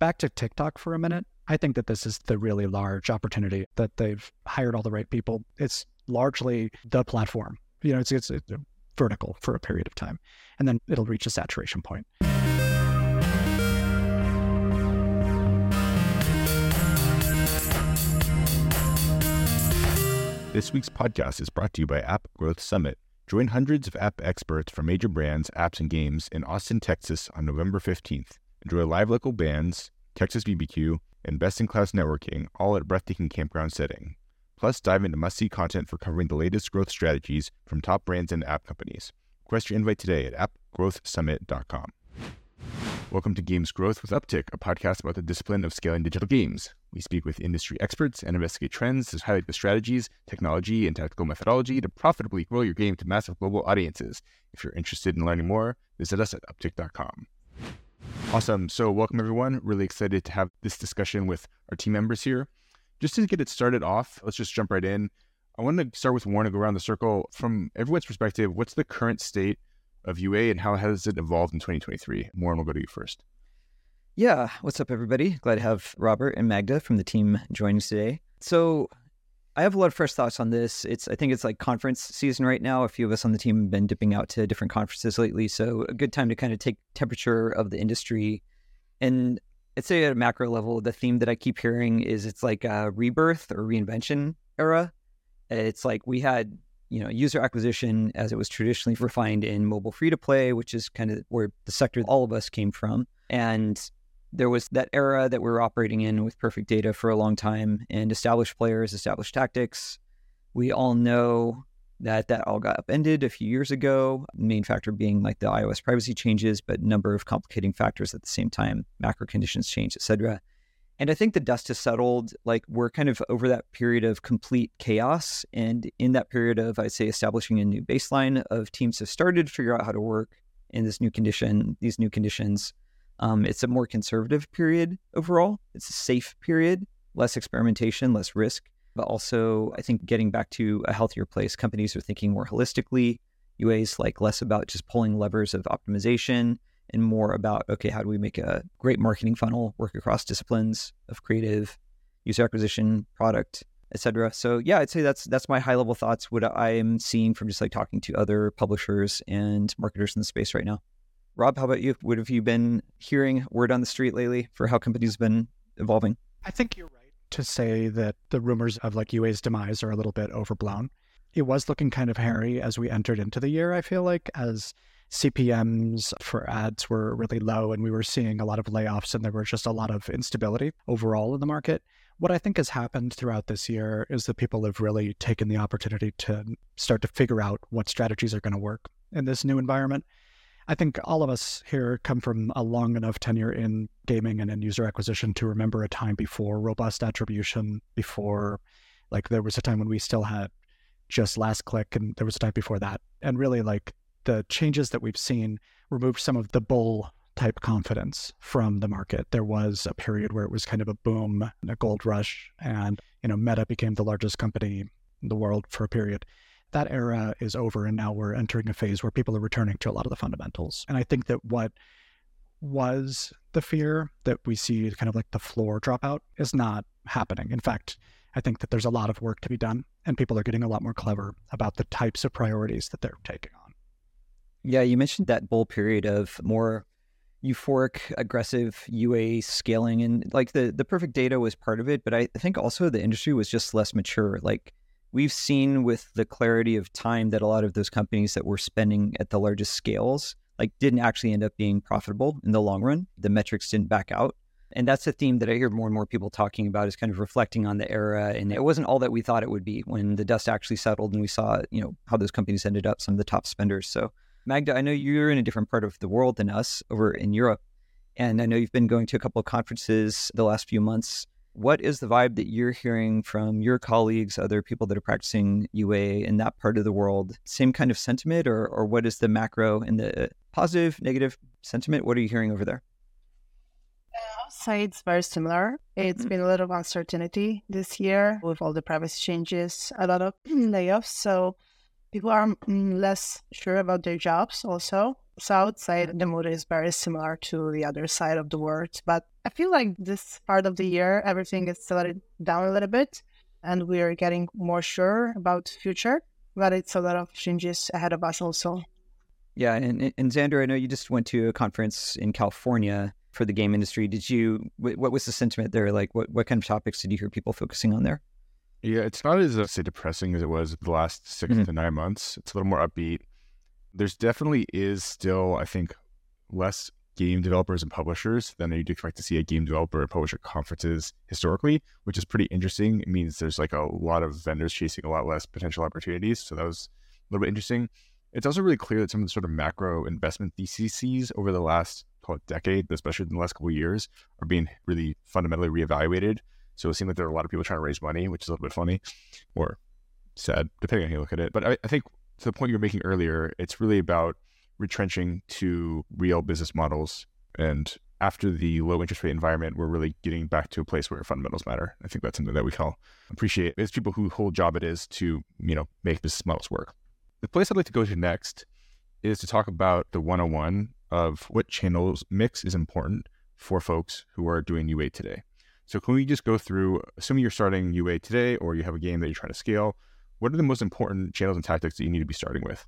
back to TikTok for a minute. I think that this is the really large opportunity that they've hired all the right people. It's largely the platform. You know, it's, it's, it's vertical for a period of time, and then it'll reach a saturation point. This week's podcast is brought to you by App Growth Summit. Join hundreds of app experts from major brands, apps, and games in Austin, Texas on November 15th. Enjoy live local bands, Texas BBQ, and best in class networking, all at a breathtaking campground setting. Plus, dive into must see content for covering the latest growth strategies from top brands and app companies. Request your invite today at appgrowthsummit.com. Welcome to Games Growth with Upptic, a podcast about the discipline of scaling digital games. We speak with industry experts and investigate trends to highlight the strategies, technology, and tactical methodology to profitably grow your game to massive global audiences. If you're interested in learning more, visit us at upptic.com. Awesome. So, welcome everyone. Really excited to have this discussion with our team members here. Just to get it started off, let's just jump right in. I want to start with Warren and go around the circle. From everyone's perspective, what's the current state of UA and how has it evolved in 2023? Warren, we'll go to you first. Yeah, what's up, everybody? Glad to have Robert and Magda from the team joining us today. So, I have a lot of fresh thoughts on this. It's I think it's like conference season right now. A few of us on the team have been dipping out to different conferences lately, so a good time to kind of take temperature of the industry. And I'd say at a macro level, the theme that I keep hearing is it's like a rebirth or reinvention era. It's like we had you know, user acquisition as it was traditionally refined in mobile free to play, which is kind of where the sector all of us came from. And there was that era that we were operating in with perfect data for a long time and established players, established tactics. We all know that that all got upended a few years ago. Main factor being like the iOS privacy changes, but number of complicating factors at the same time, macro conditions change, etc. And I think the dust has settled. Like we're kind of over that period of complete chaos. And in that period of, I'd say, establishing a new baseline of teams have started to figure out how to work in this new condition, these new conditions. Um, it's a more conservative period overall. It's a safe period, less experimentation, less risk, but also I think getting back to a healthier place. Companies are thinking more holistically. UA's like less about just pulling levers of optimization and more about okay, how do we make a great marketing funnel work across disciplines of creative, user acquisition, product, etc. So yeah, I'd say that's that's my high level thoughts. What I am seeing from just like talking to other publishers and marketers in the space right now. Rob, how about you? What have you been hearing word on the street lately for how companies have been evolving? I think you're right to say that the rumors of like UA's demise are a little bit overblown. It was looking kind of hairy as we entered into the year, I feel like, as CPMs for ads were really low and we were seeing a lot of layoffs and there was just a lot of instability overall in the market. What I think has happened throughout this year is that people have really taken the opportunity to start to figure out what strategies are going to work in this new environment. I think all of us here come from a long enough tenure in gaming and in user acquisition to remember a time before robust attribution, before like there was a time when we still had just last click and there was a time before that. And really like the changes that we've seen removed some of the bull type confidence from the market. There was a period where it was kind of a boom, a gold rush, and you know, Meta became the largest company in the world for a period. That era is over, and now we're entering a phase where people are returning to a lot of the fundamentals. And I think that what was the fear that we see kind of like the floor dropout is not happening. In fact, I think that there's a lot of work to be done, and people are getting a lot more clever about the types of priorities that they're taking on. Yeah, you mentioned that bull period of more euphoric, aggressive UA scaling, and like the the perfect data was part of it, but I think also the industry was just less mature. Like we've seen with the clarity of time that a lot of those companies that were spending at the largest scales like didn't actually end up being profitable in the long run. The metrics didn't back out. And that's a theme that I hear more and more people talking about is kind of reflecting on the era. And it wasn't all that we thought it would be when the dust actually settled and we saw, you know, how those companies ended up some of the top spenders. So Magda, I know you're in a different part of the world than us over in Europe. And I know you've been going to a couple of conferences the last few months. What is the vibe that you're hearing from your colleagues, other people that are practicing UA in that part of the world? Same kind of sentiment, or, or what is the macro and the positive, negative sentiment? What are you hearing over there? Say it's very similar. It's mm-hmm. been a lot of uncertainty this year with all the privacy changes, a lot of layoffs. So people are mm, less sure about their jobs also. So I would say the mood is very similar to the other side of the world. But I feel like this part of the year, everything is slowed down a little bit and we are getting more sure about future. But it's a lot of changes ahead of us also. Yeah, and, and Xander, I know you just went to a conference in California for the game industry. Did you? What was the sentiment there? Like, what what kind of topics did you hear people focusing on there? Yeah, it's not as uh, say depressing as it was the last 6 mm-hmm. to nine months. It's a little more upbeat. There's definitely is still, I think, less game developers and publishers than you'd expect to see at game developer and publisher conferences historically, which is pretty interesting. It means there's like a lot of vendors chasing a lot less potential opportunities. So that was a little bit interesting. It's also really clear that some of the sort of macro investment theses over the last call it decade, especially in the last couple of years, are being really fundamentally reevaluated. So it seems like there are a lot of people trying to raise money, which is a little bit funny or sad, depending on how you look at it. But I, I think to the point you were making earlier, it's really about retrenching to real business models. And after the low interest rate environment, we're really getting back to a place where fundamentals matter. I think that's something that we all appreciate. It's people whose whole job it is to, you know, make business models work. The place I'd like to go to next is to talk about the 101 of what channels mix is important for folks who are doing UA today. So can we just go through, assuming you're starting UA today or you have a game that you're trying to scale, what are the most important channels and tactics that you need to be starting with?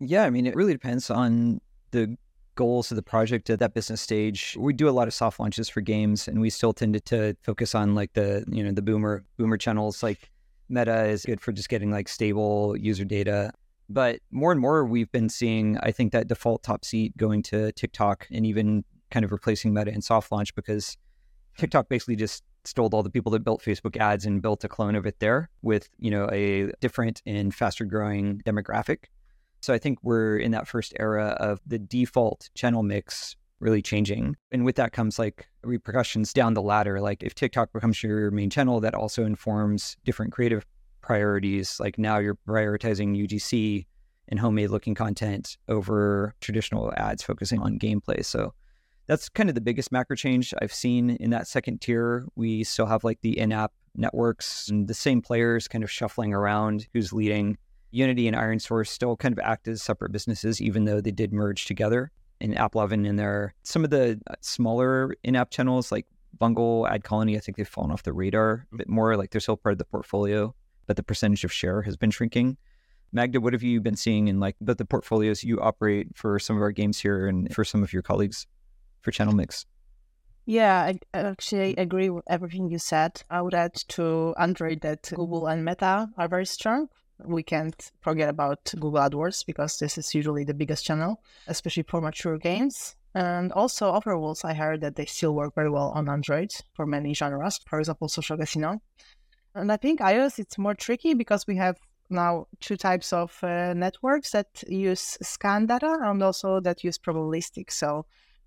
Yeah, I mean, it really depends on the goals of the project at that business stage. We do a lot of soft launches for games, and we still tended to focus on like the you know the boomer boomer channels. Like Meta is good for just getting like stable user data. But more and more, we've been seeing, I think, that default top seat going to TikTok and even kind of replacing Meta in soft launch because TikTok basically just stole all the people that built Facebook ads and built a clone of it there with, you know, a different and faster growing demographic. So I think we're in that first era of the default channel mix really changing. And with that comes like repercussions down the ladder. Like if TikTok becomes your main channel, that also informs different creative priorities. Like now you're prioritizing UGC and homemade looking content over traditional ads focusing on gameplay. So that's kind of the biggest macro change I've seen in that second tier. We still have like the in app networks and the same players kind of shuffling around who's leading. Unity and ironSource still kind of act as separate businesses, even though they did merge together. In AppLovin in there, some of the uh, smaller in app channels like Vungle, AdColony, I think they've fallen off the radar a bit more. Like they're still part of the portfolio, but the percentage of share has been shrinking. Magda, what have you been seeing in like the, the portfolios you operate for some of our games here and for some of your colleagues for channel mix? Yeah, I actually agree with everything you said. I would add to Android that Google and Meta are very strong. We can't forget about Google AdWords because this is usually the biggest channel, especially for mature games. And also offerwalls, I heard that they still work very well on Android for many genres, for example, Social Casino. And I think iOS it's more tricky because we have now two types of uh, networks that use SKAN data and also that use probabilistic. So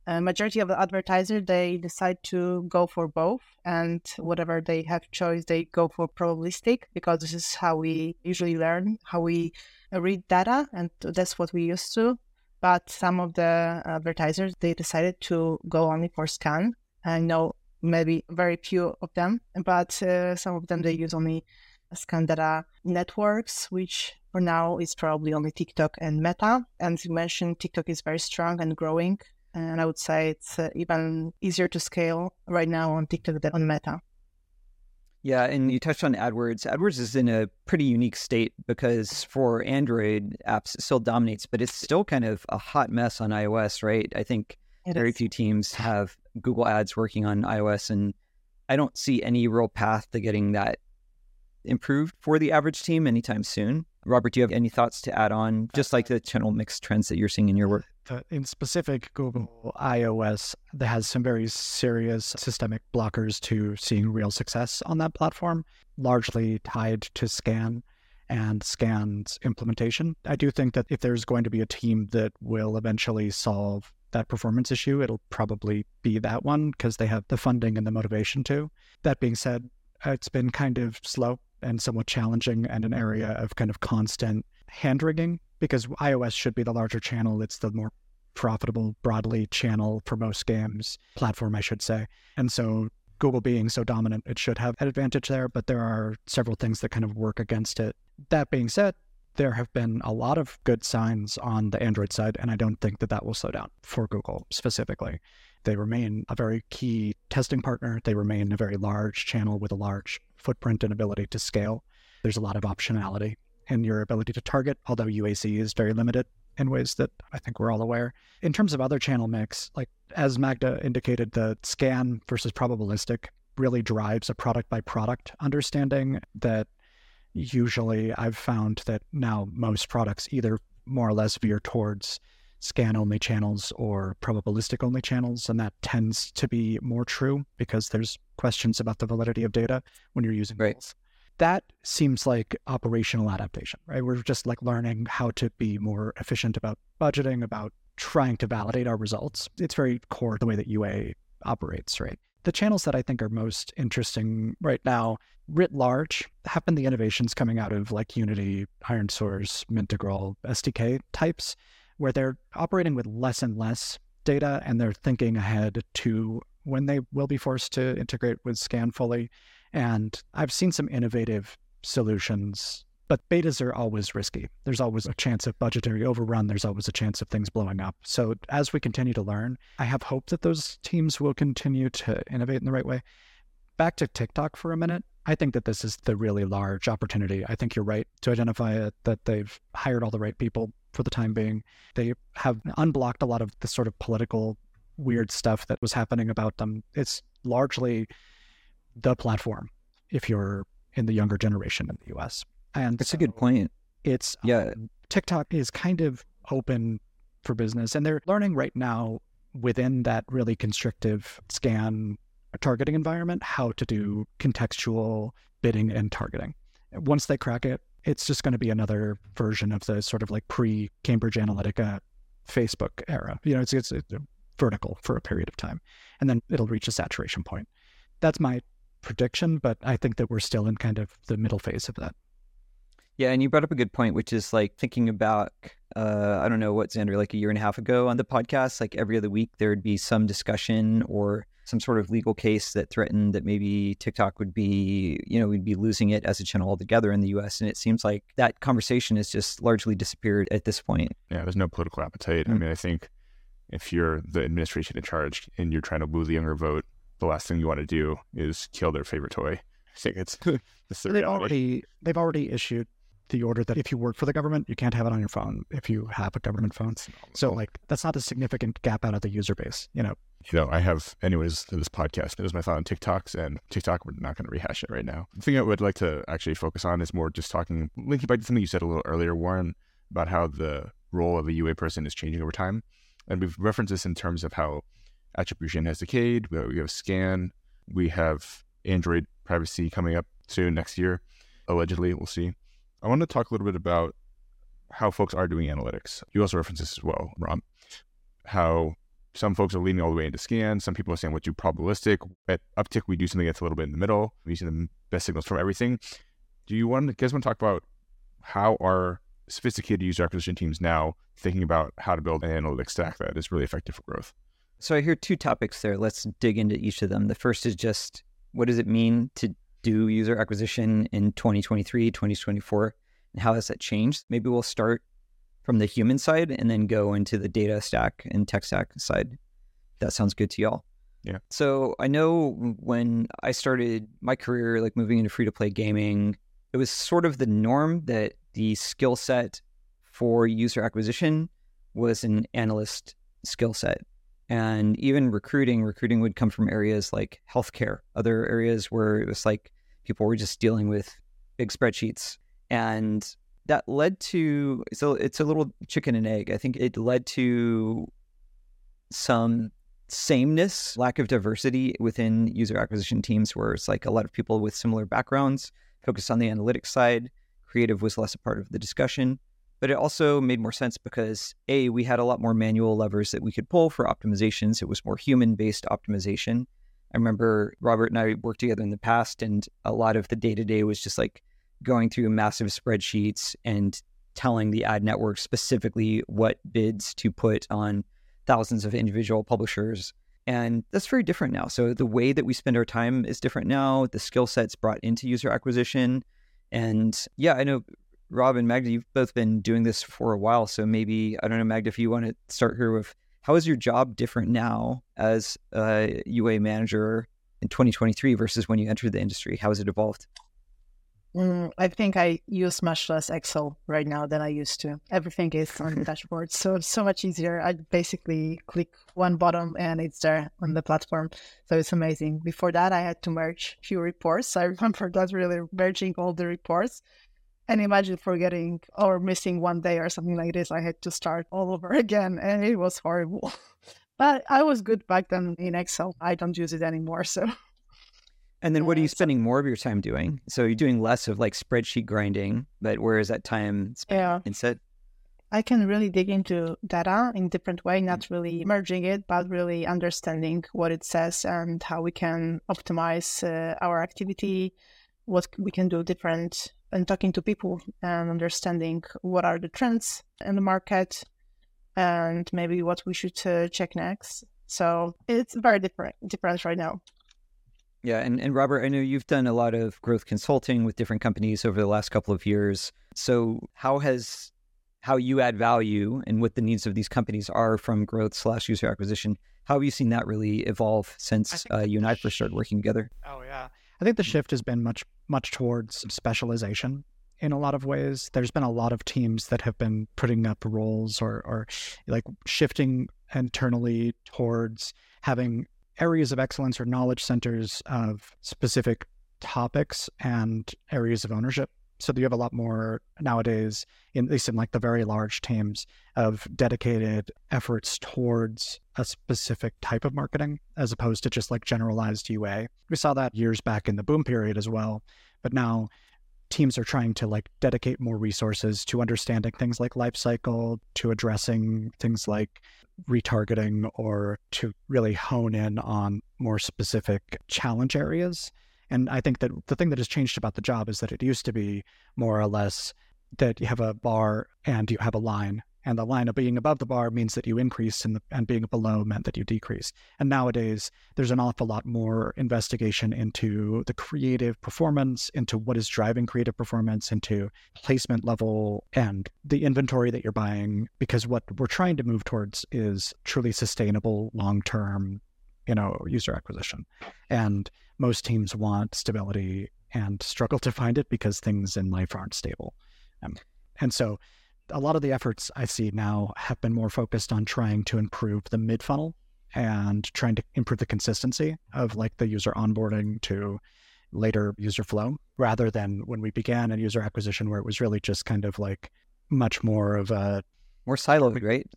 a majority of the advertisers they decide to go for both and whatever they have choice they go for probabilistic because this is how we usually learn how we read data and that's what we used to. But some of the advertisers they decided to go only for SKAN. I know maybe very few of them but uh, some of them they use only SKAN data networks which for now is probably only tiktok and meta. And you mentioned tiktok is very strong and growing and I would say it's uh, even easier to scale right now on TikTok than on Meta. Yeah, and you touched on AdWords. AdWords is in a pretty unique state because for Android apps, it still dominates, but it's still kind of a hot mess on iOS, right? I think it very is. few teams have Google Ads working on iOS, and I don't see any real path to getting that improved for the average team anytime soon. Robert, do you have any thoughts to add on, just like the channel mix trends that you're seeing in your work? In specific, Google iOS that has some very serious systemic blockers to seeing real success on that platform, largely tied to SKAN and SKAN's implementation. I do think that if there's going to be a team that will eventually solve that performance issue, it'll probably be that one because they have the funding and the motivation to. That being said, it's been kind of slow and somewhat challenging and an area of kind of constant hand wringing because iOS should be the larger channel. It's the more profitable broadly channel for most games, platform, I should say. And so Google being so dominant, it should have an advantage there, but there are several things that kind of work against it. That being said, there have been a lot of good signs on the Android side, and I don't think that that will slow down for Google specifically. They remain a very key testing partner. They remain a very large channel with a large footprint and ability to scale. There's a lot of optionality in your ability to target, although UAC is very limited in ways that I think we're all aware. In terms of other channel mix, like as Magda indicated, the SKAN versus probabilistic really drives a product by product understanding that usually I've found that now most products either more or less veer towards SKAN only channels or probabilistic only channels. And that tends to be more true because there's questions about the validity of data when you're using right. That seems like operational adaptation, right? We're just like learning how to be more efficient about budgeting, about trying to validate our results. It's very core to the way that UA operates, right? The channels that I think are most interesting right now, writ large, have been the innovations coming out of like Unity, Iron Source, Mintegral, SDK types where they're operating with less and less data and they're thinking ahead to when they will be forced to integrate with SKAN fully. And I've seen some innovative solutions, but betas are always risky. There's always a chance of budgetary overrun. There's always a chance of things blowing up. So as we continue to learn, I have hope that those teams will continue to innovate in the right way. Back to TikTok for a minute. I think that this is the really large opportunity. I think you're right to identify it that they've hired all the right people for the time being. They have unblocked a lot of the sort of political weird stuff that was happening about them. It's largely the platform if you're in the younger generation in the US. And that's so a good point. It's yeah, um, TikTok is kind of open for business and they're learning right now within that really constrictive SKAN targeting environment how to do contextual bidding and targeting. Once they crack it, it's just going to be another version of the sort of like pre Cambridge Analytica Facebook era. You know, it's, it's, it's vertical for a period of time, and then it'll reach a saturation point. That's my prediction, but I think that we're still in kind of the middle phase of that. Yeah, and you brought up a good point, which is like thinking about, uh, I don't know what, Xander, like a year and a half ago on the podcast, like every other week there'd be some discussion or some sort of legal case that threatened that maybe TikTok would be, you know, we'd be losing it as a channel altogether in the US. And it seems like that conversation has just largely disappeared at this point. Yeah, there's no political appetite. Mm-hmm. I mm. mean, I think if you're the administration in charge and you're trying to woo the younger vote, the last thing you want to do is kill their favorite toy. I think it's they already they've already issued the order that if you work for the government, you can't have it on your phone if you have a government phone. So like that's not a significant gap out of the user base, you know. You know, I have anyways this podcast It was my thought on TikToks and TikTok. We're not going to rehash it right now. The thing I would like to actually focus on is more just talking, linking back to something you said a little earlier, Warren, about how the role of a UA person is changing over time, and we've referenced this in terms of how attribution has decayed. We have SKAN, we have Android privacy coming up soon next year, allegedly. We'll see. I want to talk a little bit about how folks are doing analytics. You also reference this as well, Ron. How some folks are leaning all the way into SKAN. Some people are saying, let's do probabilistic. At Upptic, we do something that's a little bit in the middle, We using the best signals from everything. Do you want, you guys want to talk about how our sophisticated user acquisition teams now thinking about how to build an analytics stack that is really effective for growth? So I hear two topics there. Let's dig into each of them. The first is just what does it mean to do user acquisition in 2023, 2024? And how has that changed? Maybe we'll start from the human side and then go into the data stack and tech stack side. That sounds good to y'all. Yeah. So I know when I started my career, like moving into free to play gaming, it was sort of the norm that the skill set for user acquisition was an analyst skill set. And even recruiting, recruiting would come from areas like healthcare, other areas where it was like people were just dealing with big spreadsheets. And that led to so it's a little chicken and egg. I think it led to some sameness, lack of diversity within user acquisition teams where it's like a lot of people with similar backgrounds focused on the analytics side. Creative was less a part of the discussion. But it also made more sense because A, we had a lot more manual levers that we could pull for optimizations. It was more human based optimization. I remember Robert and I worked together in the past, and a lot of the day to day was just like going through massive spreadsheets and telling the ad network specifically what bids to put on thousands of individual publishers. And that's very different now. So the way that we spend our time is different now. The skill sets brought into user acquisition. And yeah, I know Rob and Magda, you've both been doing this for a while. So maybe, I don't know, Magda, if you want to start here with how is your job different now as a UA manager in 2023 versus when you entered the industry? How has it evolved? Mm, I think I use much less Excel right now than I used to. Everything is on the dashboard, so it's so much easier. I basically click one button and it's there on the platform. So it's amazing. Before that, I had to merge a few reports. I remember that really merging all the reports. And imagine forgetting or missing one day or something like this. I had to start all over again, and it was horrible. but I was good back then in Excel. I don't use it anymore, so. And then what are you spending more of your time doing? So you're doing less of like spreadsheet grinding, but where is that time spent yeah. instead? I can really dig into data in different way, not really merging it, but really understanding what it says and how we can optimize uh, our activity, what we can do different, and talking to people and understanding what are the trends in the market and maybe what we should uh, check next. So it's very different, different right now. Yeah, and, and Robert, I know you've done a lot of growth consulting with different companies over the last couple of years. So how has how you add value and what the needs of these companies are from growth slash user acquisition, how have you seen that really evolve since uh, you and I first started working together? Oh yeah. I think the shift has been much much towards specialization in a lot of ways. There's been a lot of teams that have been putting up roles or or like shifting internally towards having areas of excellence or knowledge centers of specific topics and areas of ownership. So you have a lot more nowadays, in, at least in like the very large teams, of dedicated efforts towards a specific type of marketing as opposed to just like generalized UA. We saw that years back in the boom period as well, but now teams are trying to like dedicate more resources to understanding things like life cycle, to addressing things like retargeting or to really hone in on more specific challenge areas. And I think that the thing that has changed about the job is that it used to be more or less that you have a bar and you have a line. And the line of being above the bar means that you increase and, the, and being below meant that you decrease. And nowadays there's an awful lot more investigation into the creative performance into what is driving creative performance into placement level and the inventory that you're buying because what we're trying to move towards is truly sustainable long-term you know user acquisition and most teams want stability and struggle to find it because things in life aren't stable um, and so a lot of the efforts I see now have been more focused on trying to improve the mid funnel and trying to improve the consistency of like the user onboarding to later user flow rather than when we began in user acquisition where it was really just kind of like much more of a more siloed, right?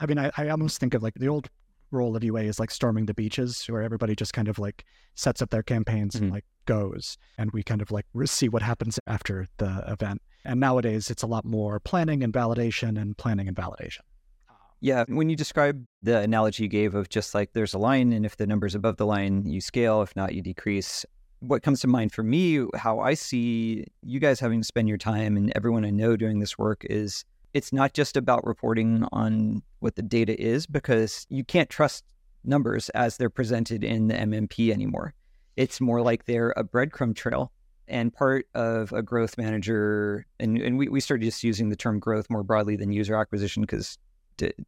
I mean, I, I almost think of like the old role of UA is like storming the beaches where everybody just kind of like sets up their campaigns mm-hmm. and like goes and we kind of like see what happens after the event. And nowadays, it's a lot more planning and validation and planning and validation. Yeah, when you describe the analogy you gave of just like there's a line, and if the number's above the line, you scale. If not, you decrease. What comes to mind for me, how I see you guys having to spend your time and everyone I know doing this work is it's not just about reporting on what the data is because you can't trust numbers as they're presented in the MMP anymore. It's more like they're a breadcrumb trail and part of a growth manager, and, and we, we started just using the term growth more broadly than user acquisition because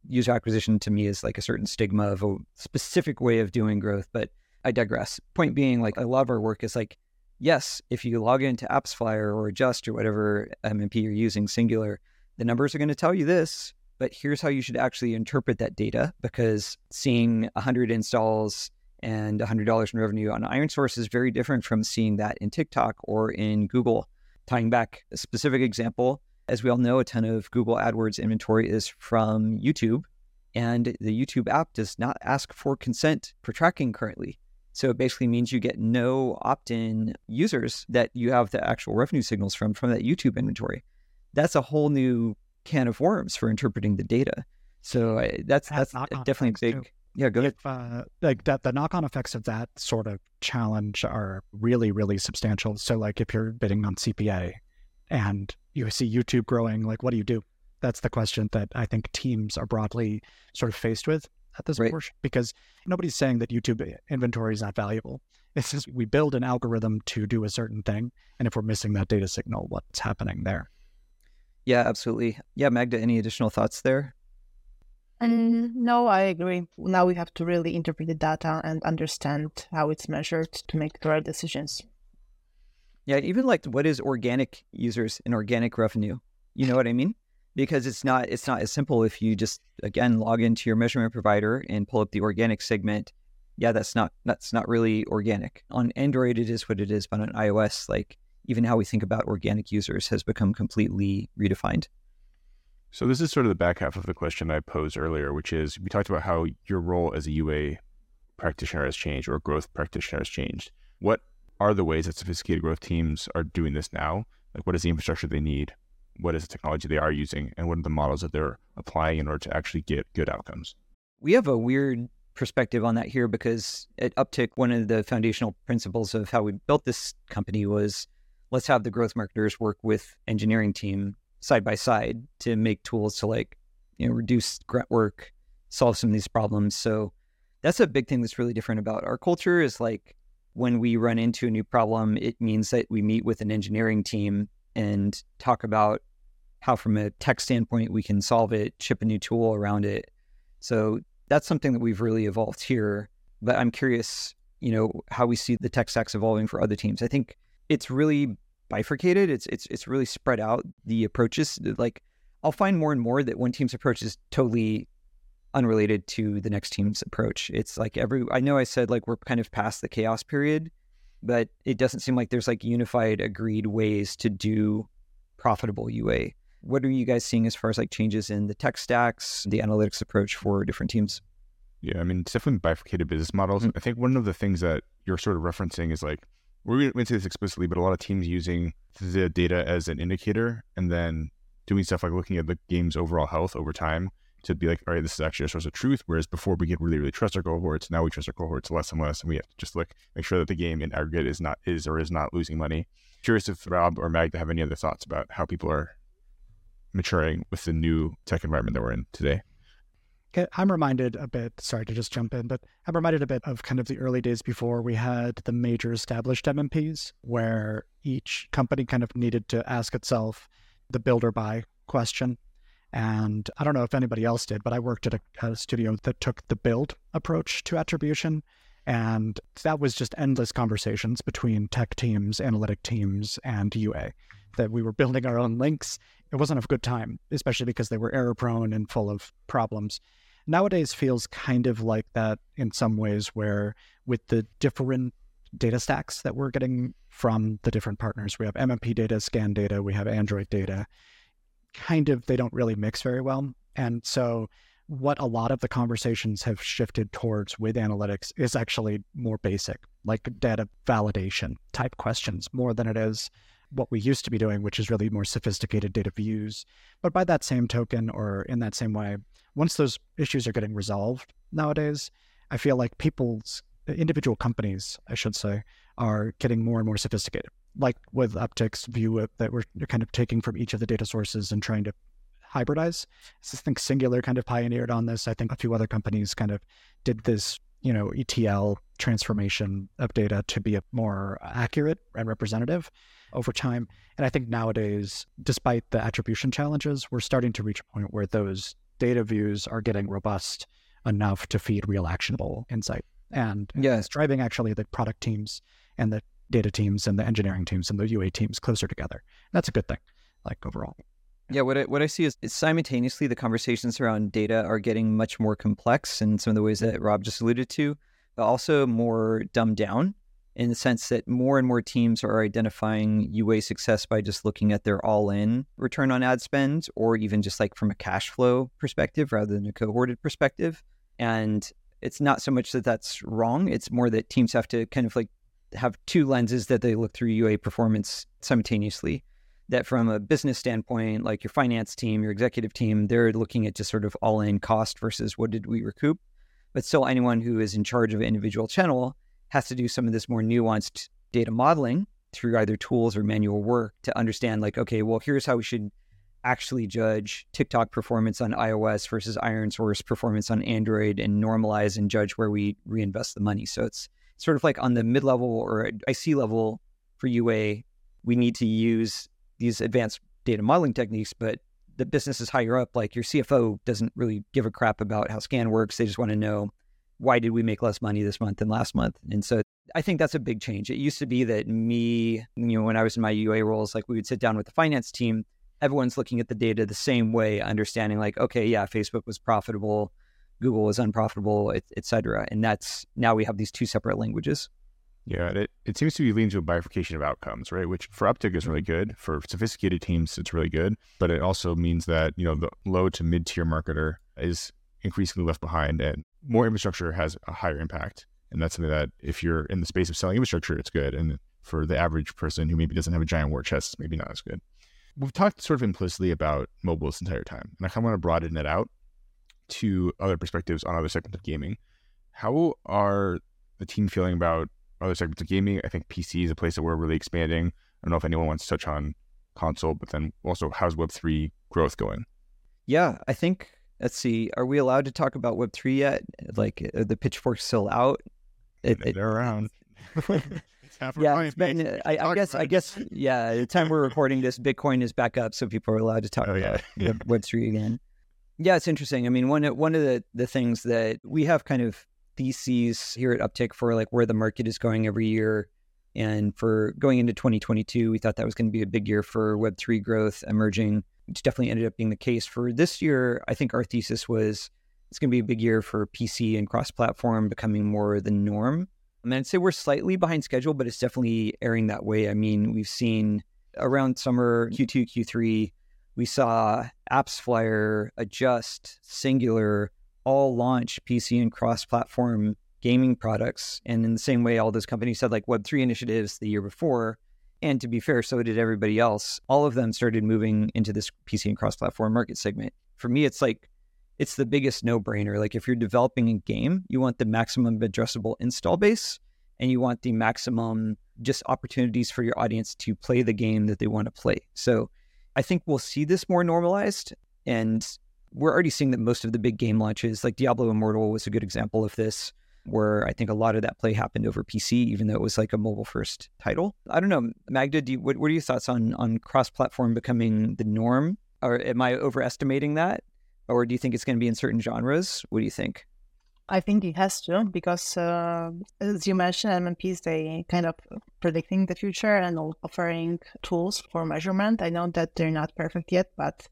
user acquisition to me is like a certain stigma of a specific way of doing growth. But I digress. Point being, like, a lot of our work is like, yes, if you log into AppsFlyer or Adjust or whatever MMP you're using, singular, the numbers are going to tell you this, but here's how you should actually interpret that data because seeing 100 installs and $100 in revenue on ironSource is very different from seeing that in TikTok or in Google. Tying back a specific example, as we all know, a ton of Google AdWords inventory is from YouTube, and the YouTube app does not ask for consent for tracking currently. So it basically means you get no opt in users that you have the actual revenue signals from from that YouTube inventory. That's a whole new can of worms for interpreting the data. So I, that's that's, that's definitely big. Too. Yeah, go ahead. If, uh, like that, the knock-on effects of that sort of challenge are really, really substantial. So, like, if you're bidding on CPA and you see YouTube growing, like, what do you do? That's the question that I think teams are broadly sort of faced with at this right. portion because nobody's saying that YouTube inventory is not valuable. It's just we build an algorithm to do a certain thing, and if we're missing that data signal, what's happening there? Yeah, absolutely. Yeah, Magda, any additional thoughts there? And no, I agree. Now we have to really interpret the data and understand how it's measured to make the right decisions. Yeah, even like what is organic users and organic revenue? You know what I mean? Because it's not it's not as simple if you just again log into your measurement provider and pull up the organic segment. Yeah, that's not that's not really organic. On Android it is what it is, but on iOS, like even how we think about organic users has become completely redefined. So this is sort of the back half of the question I posed earlier, which is we talked about how your role as a UA practitioner has changed or growth practitioner has changed. What are the ways that sophisticated growth teams are doing this now? Like what is the infrastructure they need? What is the technology they are using? And what are the models that they're applying in order to actually get good outcomes? We have a weird perspective on that here because at Upptic, one of the foundational principles of how we built this company was let's have the growth marketers work with engineering team side by side to make tools to like you know reduce grunt work solve some of these problems. So that's a big thing that's really different about our culture is like when we run into a new problem it means that we meet with an engineering team and talk about how from a tech standpoint we can solve it ship a new tool around it. So that's something that we've really evolved here. But i'm curious you know how we see the tech stacks evolving for other teams. I think it's really bifurcated. It's it's it's really spread out the approaches. Like I'll find more and more that one team's approach is totally unrelated to the next team's approach. It's like every I know I said like we're kind of past the chaos period, but it doesn't seem like there's like unified agreed ways to do profitable UA. What are you guys seeing as far as like changes in the tech stacks, the analytics approach for different teams? Yeah, I mean, it's definitely bifurcated business models. Mm-hmm. I think one of the things that you're sort of referencing is like we didn't say this explicitly, but a lot of teams using the data as an indicator and then doing stuff like looking at the game's overall health over time to be like, all right, this is actually a source of truth. Whereas before we could really, really trust our cohorts, now we trust our cohorts less and less, and we have to just look, make sure that the game in aggregate is not is or is not losing money. Curious if Rob or Magda have any other thoughts about how people are maturing with the new tech environment that we're in today. I'm reminded a bit, sorry to just jump in, but I'm reminded a bit of kind of the early days before we had the major established MMPs, where each company kind of needed to ask itself the build or buy question. And I don't know if anybody else did, but I worked at a, a studio that took the build approach to attribution. And that was just endless conversations between tech teams, analytic teams, and UA. That we were building our own links. It wasn't a good time, especially because they were error prone and full of problems nowadays feels kind of like that in some ways, where with the different data stacks that we're getting from the different partners, we have MMP data, SKAN data, we have Android data. Kind of, they don't really mix very well. And so, what a lot of the conversations have shifted towards with analytics is actually more basic, like data validation type questions, more than it is what we used to be doing, which is really more sophisticated data views. But by that same token, or in that same way, once those issues are getting resolved nowadays, I feel like people's individual companies, I should say, are getting more and more sophisticated. Like with Upptic's view uh, that we're kind of taking from each of the data sources and trying to hybridize. I think Singular kind of pioneered on this. I think a few other companies kind of did this, you know, ETL transformation of data to be more accurate and representative over time. And I think nowadays, despite the attribution challenges, we're starting to reach a point where those data views are getting robust enough to feed real actionable insight. And yeah. it's driving actually the product teams and the data teams and the engineering teams and the UA teams closer together. That's a good thing, like overall. Yeah, what I, what I see is, is simultaneously the conversations around data are getting much more complex in some of the ways that Rob just alluded to, but also more dumbed down in the sense that more and more teams are identifying UA success by just looking at their all in return on ad spend or even just like from a cash flow perspective rather than a cohorted perspective. And it's not so much that that's wrong, it's more that teams have to kind of like have two lenses that they look through UA performance simultaneously. That from a business standpoint, like your finance team, your executive team, they're looking at just sort of all in cost versus what did we recoup. But still, anyone who is in charge of an individual channel has to do some of this more nuanced data modeling through either tools or manual work to understand like okay well here's how we should actually judge tiktok performance on ios versus ironsource performance on android and normalize and judge where we reinvest the money so it's sort of like on the mid-level or ic level for ua we need to use these advanced data modeling techniques, but the business is higher up. Like your CFO doesn't really give a crap about how SKAN works. They just want to know why did we make less money this month than last month? And so I think that's a big change. It used to be that me, you know, when I was in my UA roles, like we would sit down with the finance team, everyone's looking at the data the same way, understanding like, okay, yeah, Facebook was profitable, Google was unprofitable, et, et cetera. And that's now we have these two separate languages. Yeah, it, it seems to be leading to a bifurcation of outcomes, right? Which for Upptic is really good. For sophisticated teams, it's really good. But it also means that, you know, the low to mid tier marketer is increasingly left behind and more infrastructure has a higher impact. And that's something that if you're in the space of selling infrastructure, it's good. And for the average person who maybe doesn't have a giant war chest, maybe not as good. We've talked sort of implicitly about mobile this entire time. And I kind of want to broaden it out to other perspectives on other segments of gaming. How are the team feeling about other segments of gaming? I think PC is a place that we're really expanding. I don't know if anyone wants to touch on console, but then also how's Web3 growth going? Yeah, I think let's see, are we allowed to talk about Web three yet? Like uh, the pitchfork's still out? It, it, They're around. yeah, been, uh, I, I guess. I guess. Yeah, the time we're recording this, Bitcoin is back up, so people are allowed to talk oh, about yeah. Web three again. Yeah, it's interesting. I mean, one uh, one of the the things that we have kind of theses here at Upptic for like where the market is going every year. And for going into 2022, we thought that was going to be a big year for Web3 growth emerging definitely ended up being the case. For this year, I think our thesis was it's going to be a big year for PC and cross platform becoming more the norm. I mean, I'd say we're slightly behind schedule, but it's definitely airing that way. I mean, we've seen around summer Q2, Q3, we saw AppsFlyer, Adjust, Singular all launch PC and cross platform gaming products. And in the same way, all those companies had like Web3 initiatives the year before. And to be fair, so did everybody else. All of them started moving into this PC and cross platform market segment. For me, it's like, it's the biggest no brainer. Like, if you're developing a game, you want the maximum addressable install base and you want the maximum just opportunities for your audience to play the game that they want to play. So I think we'll see this more normalized. And we're already seeing that most of the big game launches, like Diablo Immortal was a good example of this where I think a lot of that play happened over PC, even though it was like a mobile first title. I don't know, Magda, do you, what, what are your thoughts on on cross platform becoming the norm? Or am I overestimating that? Or do you think it's going to be in certain genres? What do you think? I think it has to because, uh, as you mentioned, MMPs they kind of predicting the future and offering tools for measurement. I know that they're not perfect yet, but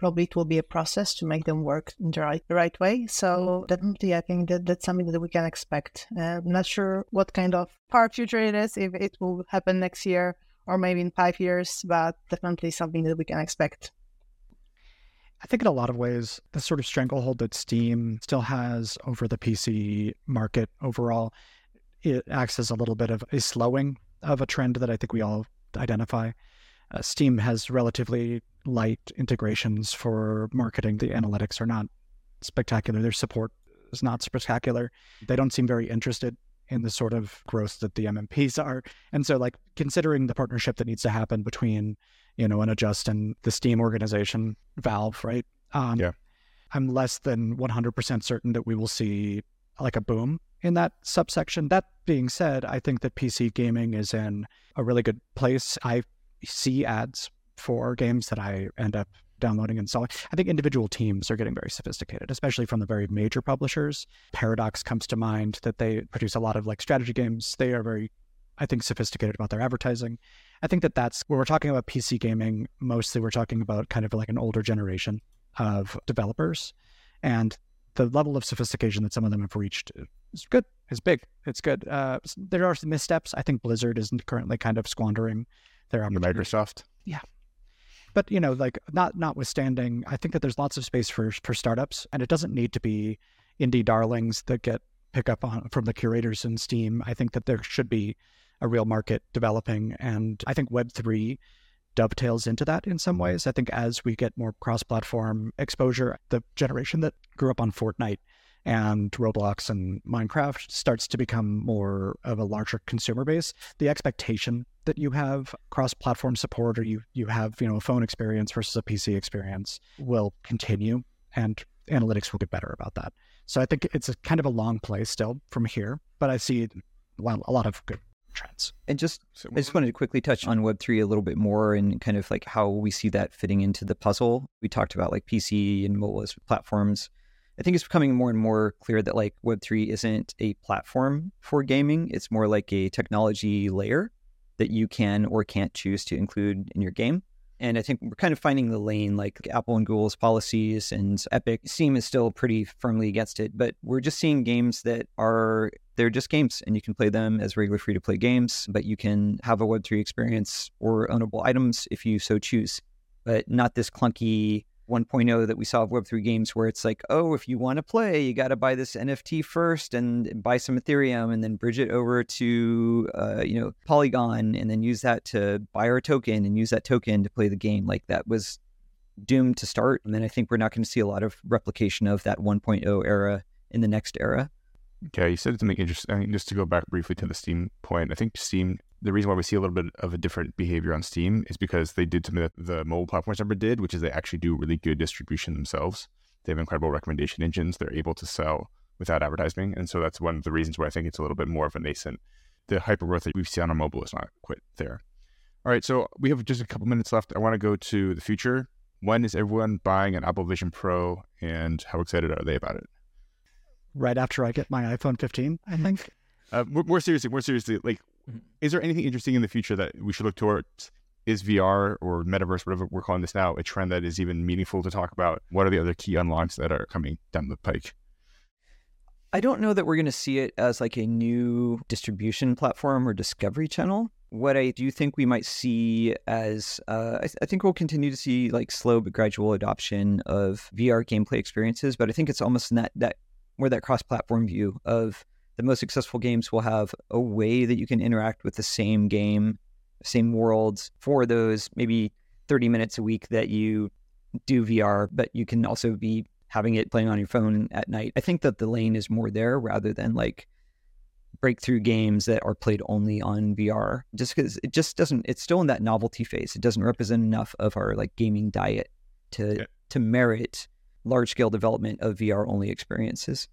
probably it will be a process to make them work in the right, the right way. So definitely, I think that that's something that we can expect. Uh, I'm not sure what kind of far future it is, if it will happen next year or maybe in five years, but definitely something that we can expect. I think in a lot of ways, the sort of stranglehold that Steam still has over the PC market overall, it acts as a little bit of a slowing of a trend that I think we all identify. Uh, Steam has relatively light integrations for marketing. The analytics are not spectacular. Their support is not spectacular. They don't seem very interested in the sort of growth that the MMPs are. And so, like, considering the partnership that needs to happen between, you know, an Adjust and the Steam organization, Valve, right? Um, yeah. I'm less than 100% certain that we will see like a boom in that subsection. That being said, I think that PC gaming is in a really good place. I see ads for games that I end up downloading and installing. I think individual teams are getting very sophisticated, especially from the very major publishers. Paradox comes to mind that they produce a lot of like strategy games. They are very, I think, sophisticated about their advertising. I think that that's when we're talking about PC gaming, mostly we're talking about kind of like an older generation of developers. And the level of sophistication that some of them have reached is good, It's big, it's good. Uh, there are some missteps. I think Blizzard isn't currently kind of squandering their opportunity. Microsoft. Yeah, but you know, like not notwithstanding, I think that there's lots of space for for startups, and it doesn't need to be indie darlings that get pick up on from the curators in Steam. I think that there should be a real market developing, and I think Web three dovetails into that in some mm-hmm. ways. I think as we get more cross platform exposure, the generation that grew up on Fortnite and Roblox and Minecraft starts to become more of a larger consumer base, the expectation that you have cross-platform support or you you have you know a phone experience versus a PC experience will continue, and analytics will get better about that. So I think it's a kind of a long play still from here, but I see a lot of good trends. And just So I just wanted to quickly touch on Web3 a little bit more and kind of like how we see that fitting into the puzzle. We talked about like PC and mobile as platforms. I think it's becoming more and more clear that like Web3 isn't a platform for gaming. It's more like a technology layer that you can or can't choose to include in your game. And I think we're kind of finding the lane like Apple and Google's policies and Epic. Steam is still pretty firmly against it, but we're just seeing games that are they're just games and you can play them as regular free to play games, but you can have a Web3 experience or ownable items if you so choose, but not this clunky 1.0 that we saw of Web3 games where it's like, oh, if you want to play, you got to buy this NFT first and buy some Ethereum and then bridge it over to, uh, you know, Polygon and then use that to buy our token and use that token to play the game. Like that was doomed to start. And then I think we're not going to see a lot of replication of that 1.0 era in the next era. Yeah, you said something interesting. I mean, just to go back briefly to the Steam point, I think Steam, the reason why we see a little bit of a different behavior on Steam is because they did something that the mobile platforms never did, which is they actually do really good distribution themselves. They have incredible recommendation engines. They're able to sell without advertising. And so that's one of the reasons why I think it's a little bit more of a nascent. The hyper growth that we've seen on mobile is not quite there. All right, so we have just a couple minutes left. I want to go to the future. When is everyone buying an Apple Vision Pro and how excited are they about it? Right after I get my iPhone 15, I think. Uh, more, more seriously, more seriously, like, Mhm. is there anything interesting in the future that we should look towards? Is VR or metaverse, whatever we're calling this now, a trend that is even meaningful to talk about? What are the other key unlocks that are coming down the pike? I don't know that we're going to see it as like a new distribution platform or discovery channel. What I do think we might see as, uh, I, I think we'll continue to see like slow but gradual adoption of VR gameplay experiences. But I think it's almost in that that more that cross-platform view of the most successful games will have a way that you can interact with the same game, same world for those maybe 30 minutes a week that you do VR, but you can also be having it playing on your phone at night. I think that the lane is more there rather than like breakthrough games that are played only on VR. Just because it just doesn't, it's still in that novelty phase. It doesn't represent enough of our like gaming diet to to merit large scale development of VR only experiences.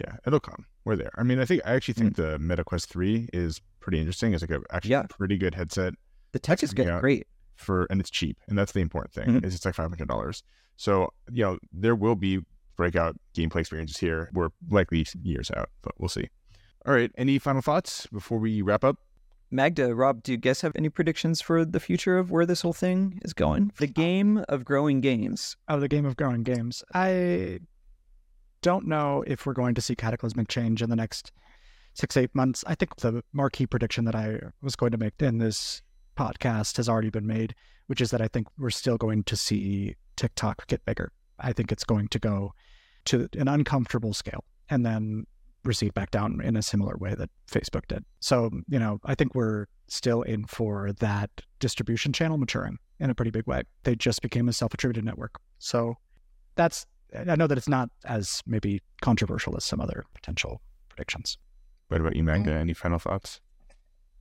Yeah, it'll come. We're there. I mean, I think I actually think the Meta Quest 3 is pretty interesting. It's like a actually Yeah. pretty good headset The tech is good, Yeah. great. for and it's cheap. And that's the important thing. Mhm. Is it's like five hundred dollars. So, you know, there will be breakout gameplay experiences here. We're likely years out, but we'll see. All right. Any final thoughts before we wrap up? Magda, Rob, do you guys have any predictions for the future of where this whole thing is going? The game of growing games. Oh, the game of growing games. I don't know if we're going to see cataclysmic change in the next six, eight months. I think the marquee prediction that I was going to make in this podcast has already been made, which is that I think we're still going to see TikTok get bigger. I think it's going to go to an uncomfortable scale and then recede back down in a similar way that Facebook did. So, you know, I think we're still in for that distribution channel maturing in a pretty big way. They just became a self attributed network. So that's, I know that it's not as maybe controversial as some other potential predictions. What about you, Magda? Any final thoughts?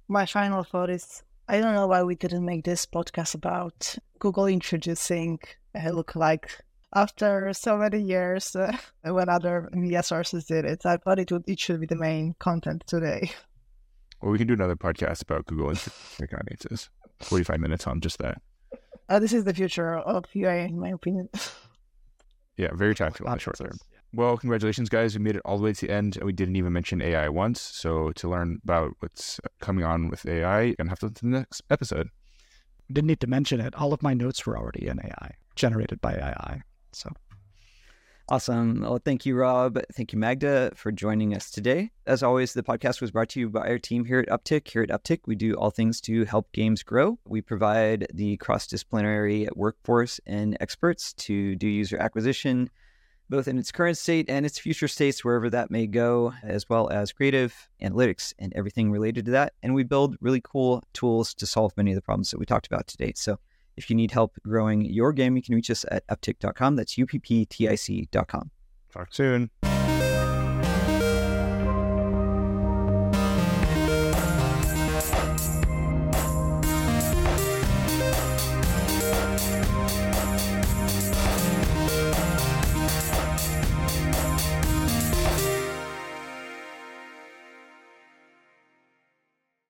My final thought is I don't know why we didn't make this podcast about Google introducing a lookalike. After so many years, uh, when other media sources did it, I thought it would it should be the main content today. Well, we can do another podcast about Google and TikTok audiences. 45 minutes on just that. Uh, this is the future of UI, in my opinion. Yeah, very tactical short term. Well, congratulations, guys. We made it all the way to the end, and we didn't even mention AI once. So, to learn about what's coming on with AI, you're going to have to listen to the next episode. Didn't need to mention it. All of my notes were already in AI, generated by AI. So Awesome. Well, thank you, Rob. Thank you, Magda, for joining us today. As always, the podcast was brought to you by our team here at Upptic. Here at Upptic, we do all things to help games grow. We provide the cross disciplinary workforce and experts to do user acquisition, both in its current state and its future states, wherever that may go, as well as creative, analytics, and everything related to that. And we build really cool tools to solve many of the problems that we talked about today. So if you need help growing your game, you can reach us at upptic.com. That's U P P T I C.com. Talk soon.